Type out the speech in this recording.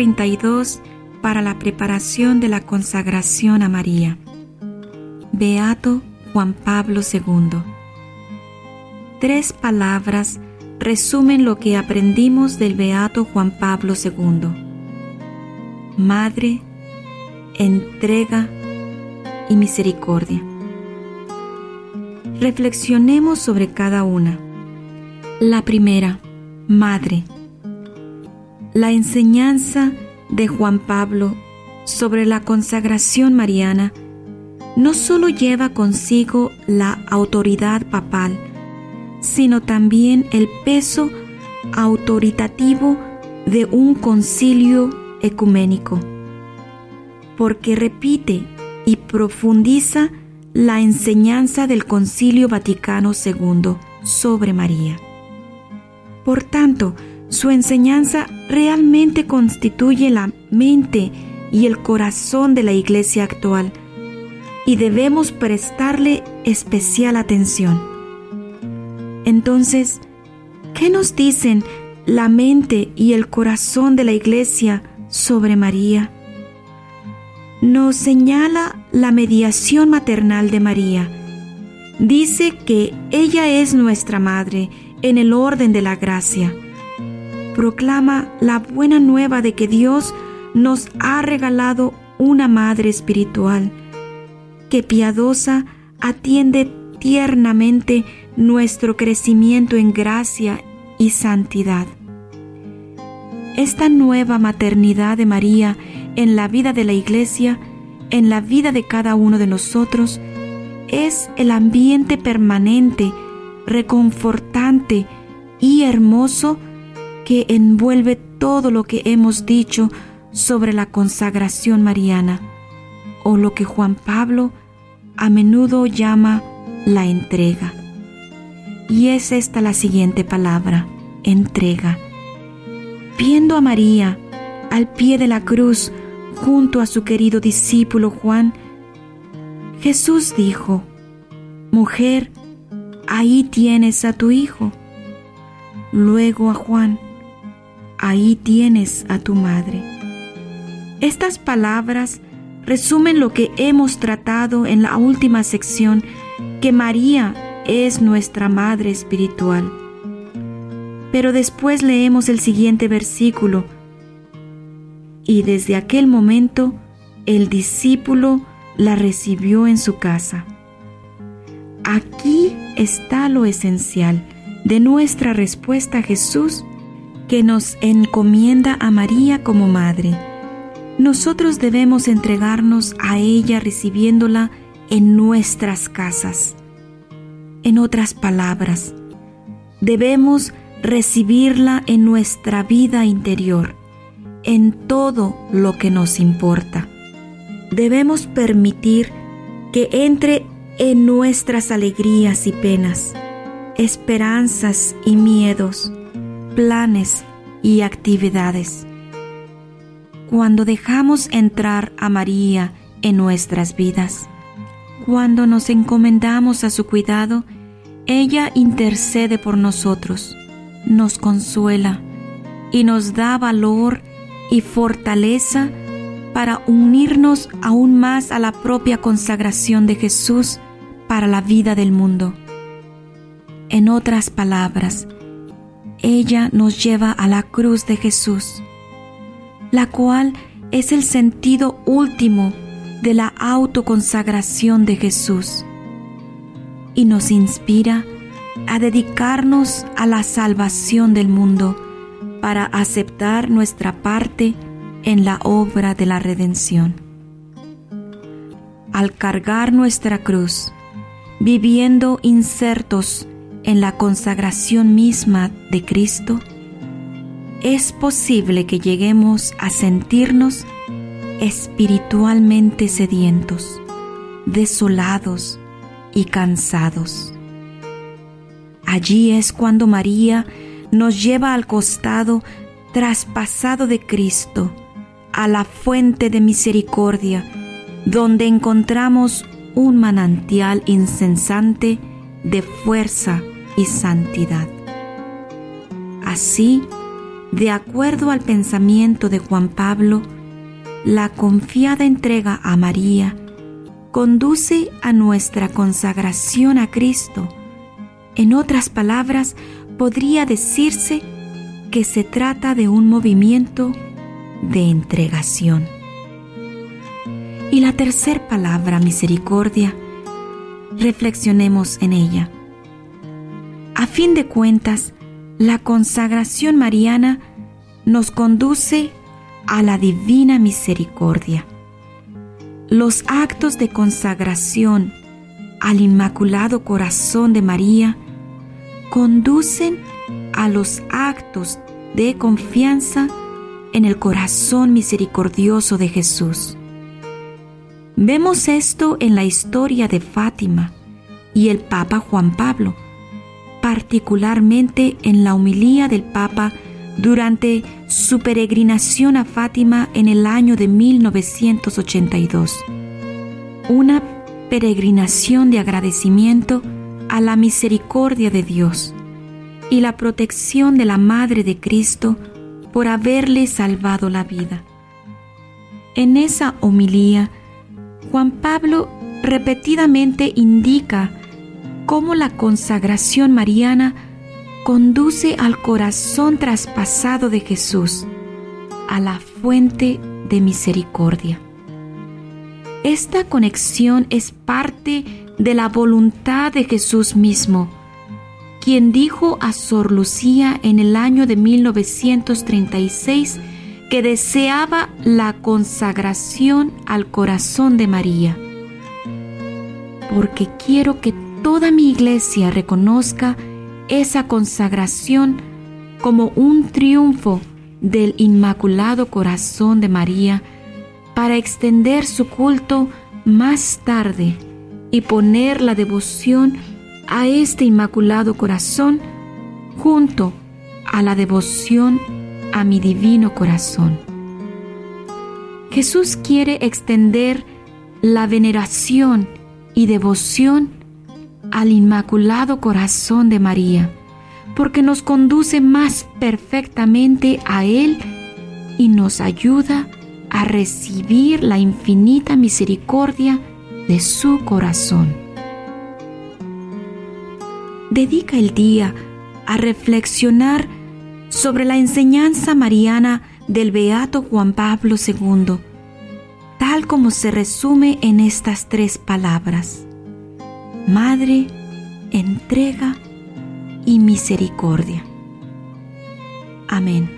32 para la preparación de la consagración a María. Beato Juan Pablo II. Tres palabras resumen lo que aprendimos del Beato Juan Pablo II. Madre, entrega y misericordia. Reflexionemos sobre cada una. La primera, Madre. La enseñanza de Juan Pablo sobre la consagración mariana no solo lleva consigo la autoridad papal, sino también el peso autoritativo de un concilio ecuménico, porque repite y profundiza la enseñanza del Concilio Vaticano II sobre María. Por tanto, su enseñanza realmente constituye la mente y el corazón de la Iglesia actual y debemos prestarle especial atención. Entonces, ¿qué nos dicen la mente y el corazón de la Iglesia sobre María? Nos señala la mediación maternal de María. Dice que ella es nuestra madre en el orden de la gracia proclama la buena nueva de que Dios nos ha regalado una madre espiritual, que piadosa atiende tiernamente nuestro crecimiento en gracia y santidad. Esta nueva maternidad de María en la vida de la Iglesia, en la vida de cada uno de nosotros, es el ambiente permanente, reconfortante y hermoso que envuelve todo lo que hemos dicho sobre la consagración mariana, o lo que Juan Pablo a menudo llama la entrega. Y es esta la siguiente palabra, entrega. Viendo a María al pie de la cruz junto a su querido discípulo Juan, Jesús dijo, Mujer, ahí tienes a tu hijo. Luego a Juan, ahí tienes a tu madre. Estas palabras resumen lo que hemos tratado en la última sección, que María es nuestra madre espiritual. Pero después leemos el siguiente versículo, y desde aquel momento el discípulo la recibió en su casa. Aquí está lo esencial de nuestra respuesta a Jesús que nos encomienda a María como madre. Nosotros debemos entregarnos a ella recibiéndola en nuestras casas. En otras palabras, debemos recibirla en nuestra vida interior, en todo lo que nos importa. Debemos permitir que entre en nuestras alegrías y penas, esperanzas y miedos, planes y actividades. Cuando dejamos entrar a María en nuestras vidas, cuando nos encomendamos a su cuidado, ella intercede por nosotros, nos consuela y nos da valor y fortaleza para unirnos aún más a la propia consagración de Jesús para la vida del mundo. En otras palabras, ella nos lleva a la cruz de Jesús, la cual es el sentido último de la autoconsagración de Jesús y nos inspira a dedicarnos a la salvación del mundo para aceptar nuestra parte en la obra de la redención. al cargar nuestra cruz, viviendo insertos en la consagración misma de Cristo, es posible que lleguemos a sentirnos espiritualmente sedientos, desolados y cansados. Allí es cuando María nos lleva al costado traspasado de Cristo, a la fuente de misericordia, donde encontramos un manantial incesante de fuerza y santidad. Así, de acuerdo al pensamiento de Juan Pablo, la confiada entrega a María conduce a nuestra consagración a Cristo. En otras palabras, podría decirse que se trata de un movimiento de entregación. Y la tercera palabra, misericordia, reflexionemos en ella. Fin de cuentas, la consagración mariana nos conduce a la divina misericordia. Los actos de consagración al Inmaculado Corazón de María conducen a los actos de confianza en el corazón misericordioso de Jesús. Vemos esto en la historia de Fátima y el Papa Juan Pablo, particularmente en la humilía del Papa durante su peregrinación a Fátima en el año de 1982. Una peregrinación de agradecimiento a la misericordia de Dios y la protección de la Madre de Cristo por haberle salvado la vida. En esa homilía, Juan Pablo repetidamente indica cómo la consagración mariana conduce al corazón traspasado de Jesús, a la fuente de misericordia. Esta conexión es parte de la voluntad de Jesús mismo, quien dijo a Sor Lucía en el año de 1936 que deseaba la consagración al corazón de María. Porque quiero que toda mi iglesia reconozca esa consagración como un triunfo del Inmaculado Corazón de María para extender su culto más tarde y poner la devoción a este Inmaculado Corazón junto a la devoción a mi divino corazón. Jesús quiere extender la veneración y devoción al Inmaculado Corazón de María, porque nos conduce más perfectamente a Él y nos ayuda a recibir la infinita misericordia de su corazón. Dedica el día a reflexionar sobre la enseñanza mariana del Beato Juan Pablo II, tal como se resume en estas tres palabras, Madre, entrega y misericordia. Amén.